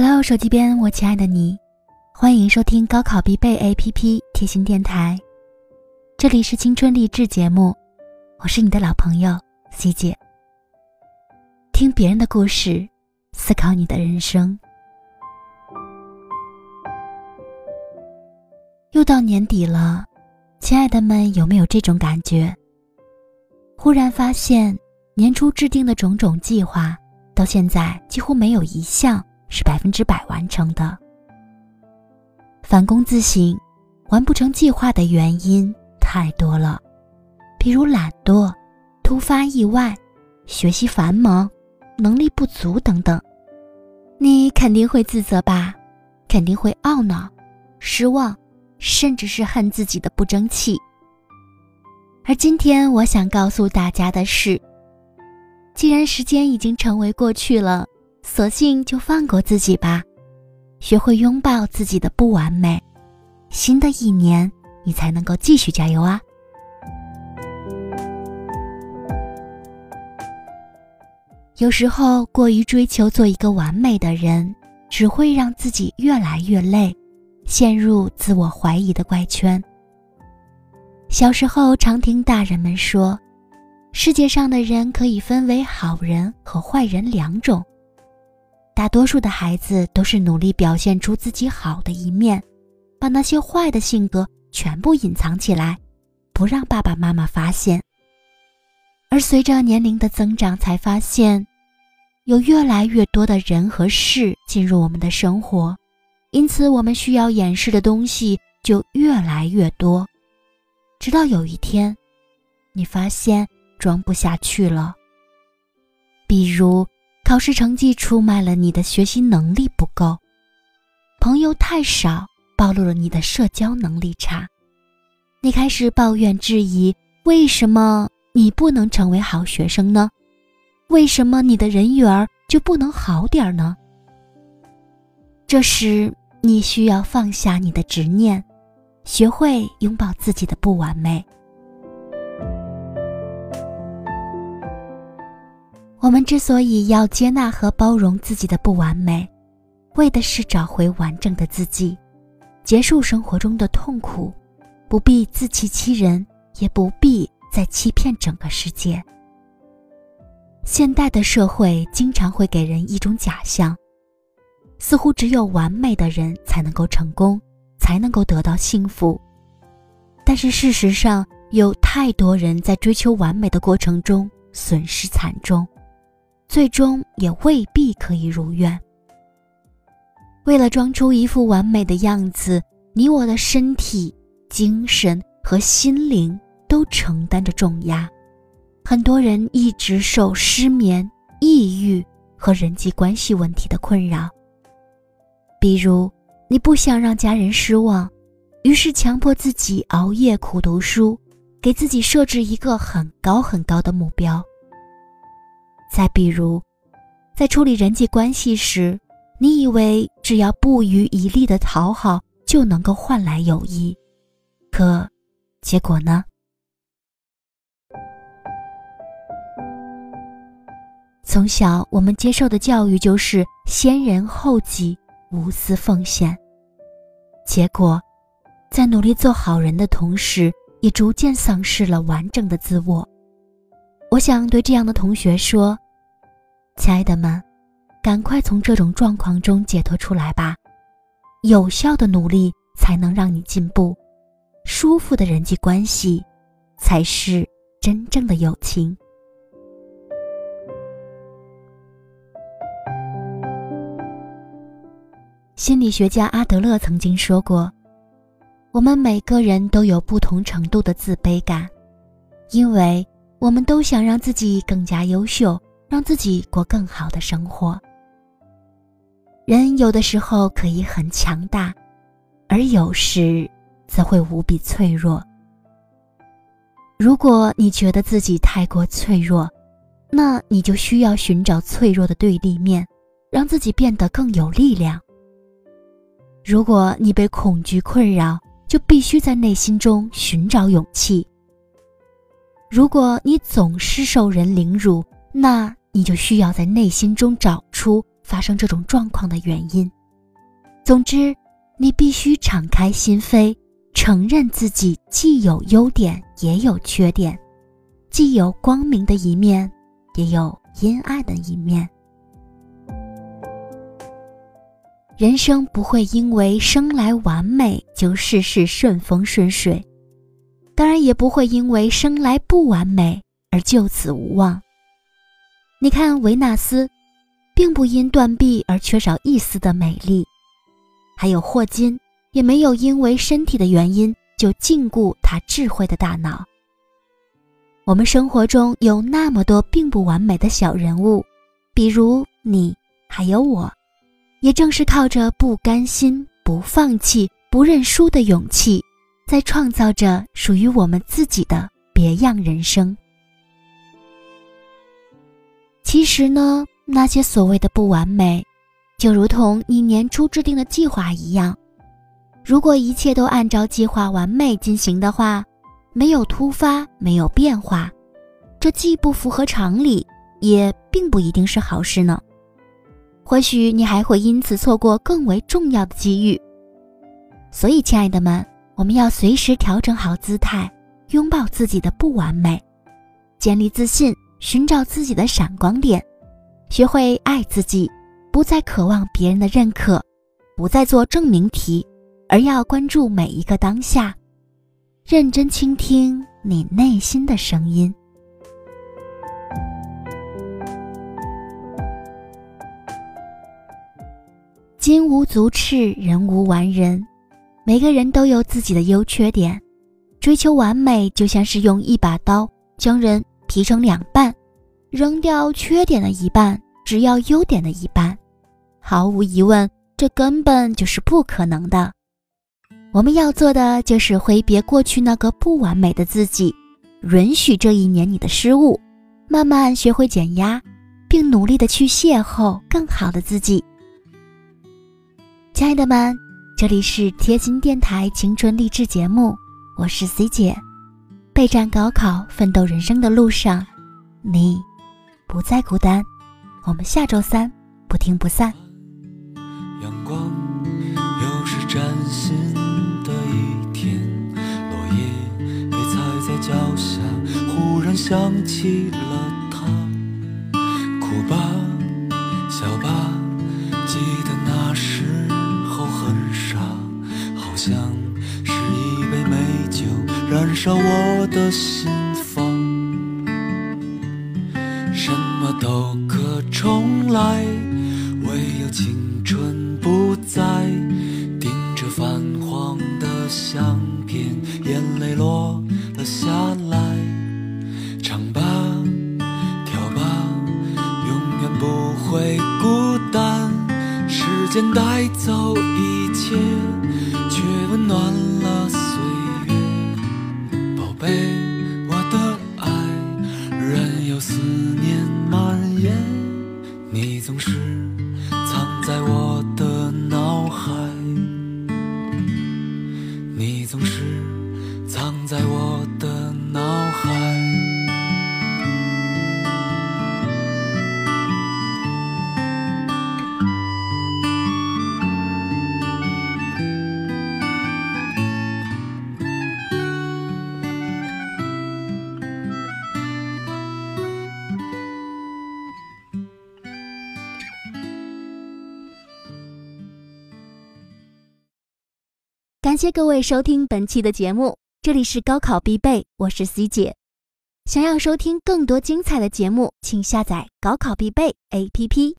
Hello，手机边我亲爱的你，欢迎收听高考必备 APP 贴心电台，这里是青春励志节目，我是你的老朋友 C 姐。听别人的故事，思考你的人生。又到年底了，亲爱的们，有没有这种感觉？忽然发现，年初制定的种种计划，到现在几乎没有一项是百分之百完成的。反躬自省，完不成计划的原因太多了，比如懒惰、突发意外、学习繁忙、能力不足等等。你肯定会自责吧？肯定会懊恼、失望，甚至是恨自己的不争气。而今天我想告诉大家的是，既然时间已经成为过去了，索性就放过自己吧，学会拥抱自己的不完美。新的一年，你才能够继续加油啊！有时候过于追求做一个完美的人，只会让自己越来越累，陷入自我怀疑的怪圈。小时候常听大人们说，世界上的人可以分为好人和坏人两种。大多数的孩子都是努力表现出自己好的一面，把那些坏的性格全部隐藏起来，不让爸爸妈妈发现。而随着年龄的增长，才发现，有越来越多的人和事进入我们的生活，因此我们需要掩饰的东西就越来越多。直到有一天，你发现装不下去了。比如，考试成绩出卖了你的学习能力不够；朋友太少，暴露了你的社交能力差。你开始抱怨质疑：为什么你不能成为好学生呢？为什么你的人缘就不能好点呢？这时，你需要放下你的执念。学会拥抱自己的不完美。我们之所以要接纳和包容自己的不完美，为的是找回完整的自己，结束生活中的痛苦，不必自欺欺人，也不必再欺骗整个世界。现代的社会经常会给人一种假象，似乎只有完美的人才能够成功。才能够得到幸福，但是事实上，有太多人在追求完美的过程中损失惨重，最终也未必可以如愿。为了装出一副完美的样子，你我的身体、精神和心灵都承担着重压，很多人一直受失眠、抑郁和人际关系问题的困扰，比如。你不想让家人失望，于是强迫自己熬夜苦读书，给自己设置一个很高很高的目标。再比如，在处理人际关系时，你以为只要不遗余力的讨好就能够换来友谊，可结果呢？从小我们接受的教育就是先人后己。无私奉献，结果，在努力做好人的同时，也逐渐丧失了完整的自我。我想对这样的同学说：“亲爱的们，赶快从这种状况中解脱出来吧！有效的努力才能让你进步，舒服的人际关系，才是真正的友情。”心理学家阿德勒曾经说过：“我们每个人都有不同程度的自卑感，因为我们都想让自己更加优秀，让自己过更好的生活。人有的时候可以很强大，而有时则会无比脆弱。如果你觉得自己太过脆弱，那你就需要寻找脆弱的对立面，让自己变得更有力量。”如果你被恐惧困扰，就必须在内心中寻找勇气。如果你总是受人凌辱，那你就需要在内心中找出发生这种状况的原因。总之，你必须敞开心扉，承认自己既有优点也有缺点，既有光明的一面，也有阴暗的一面。人生不会因为生来完美就事事顺风顺水，当然也不会因为生来不完美而就此无望。你看维纳斯，并不因断臂而缺少一丝的美丽，还有霍金，也没有因为身体的原因就禁锢他智慧的大脑。我们生活中有那么多并不完美的小人物，比如你，还有我。也正是靠着不甘心、不放弃、不认输的勇气，在创造着属于我们自己的别样人生。其实呢，那些所谓的不完美，就如同你年初制定的计划一样，如果一切都按照计划完美进行的话，没有突发，没有变化，这既不符合常理，也并不一定是好事呢。或许你还会因此错过更为重要的机遇。所以，亲爱的们，我们要随时调整好姿态，拥抱自己的不完美，建立自信，寻找自己的闪光点，学会爱自己，不再渴望别人的认可，不再做证明题，而要关注每一个当下，认真倾听你内心的声音。金无足赤，人无完人。每个人都有自己的优缺点，追求完美就像是用一把刀将人劈成两半，扔掉缺点的一半，只要优点的一半。毫无疑问，这根本就是不可能的。我们要做的就是挥别过去那个不完美的自己，允许这一年你的失误，慢慢学会减压，并努力的去邂逅更好的自己。亲爱的们，这里是贴心电台青春励志节目，我是 C 姐。备战高考、奋斗人生的路上，你不再孤单。我们下周三不听不散。阳光又是崭新的一天，落叶被踩在脚下，忽然想起了燃烧我的心房。什么都可重来，唯有青春不再。盯着泛黄的相片，眼泪落了下来。唱吧，跳吧，永远不会孤单。时间带走一切。却温暖感谢各位收听本期的节目，这里是高考必备，我是 C 姐。想要收听更多精彩的节目，请下载高考必备 APP。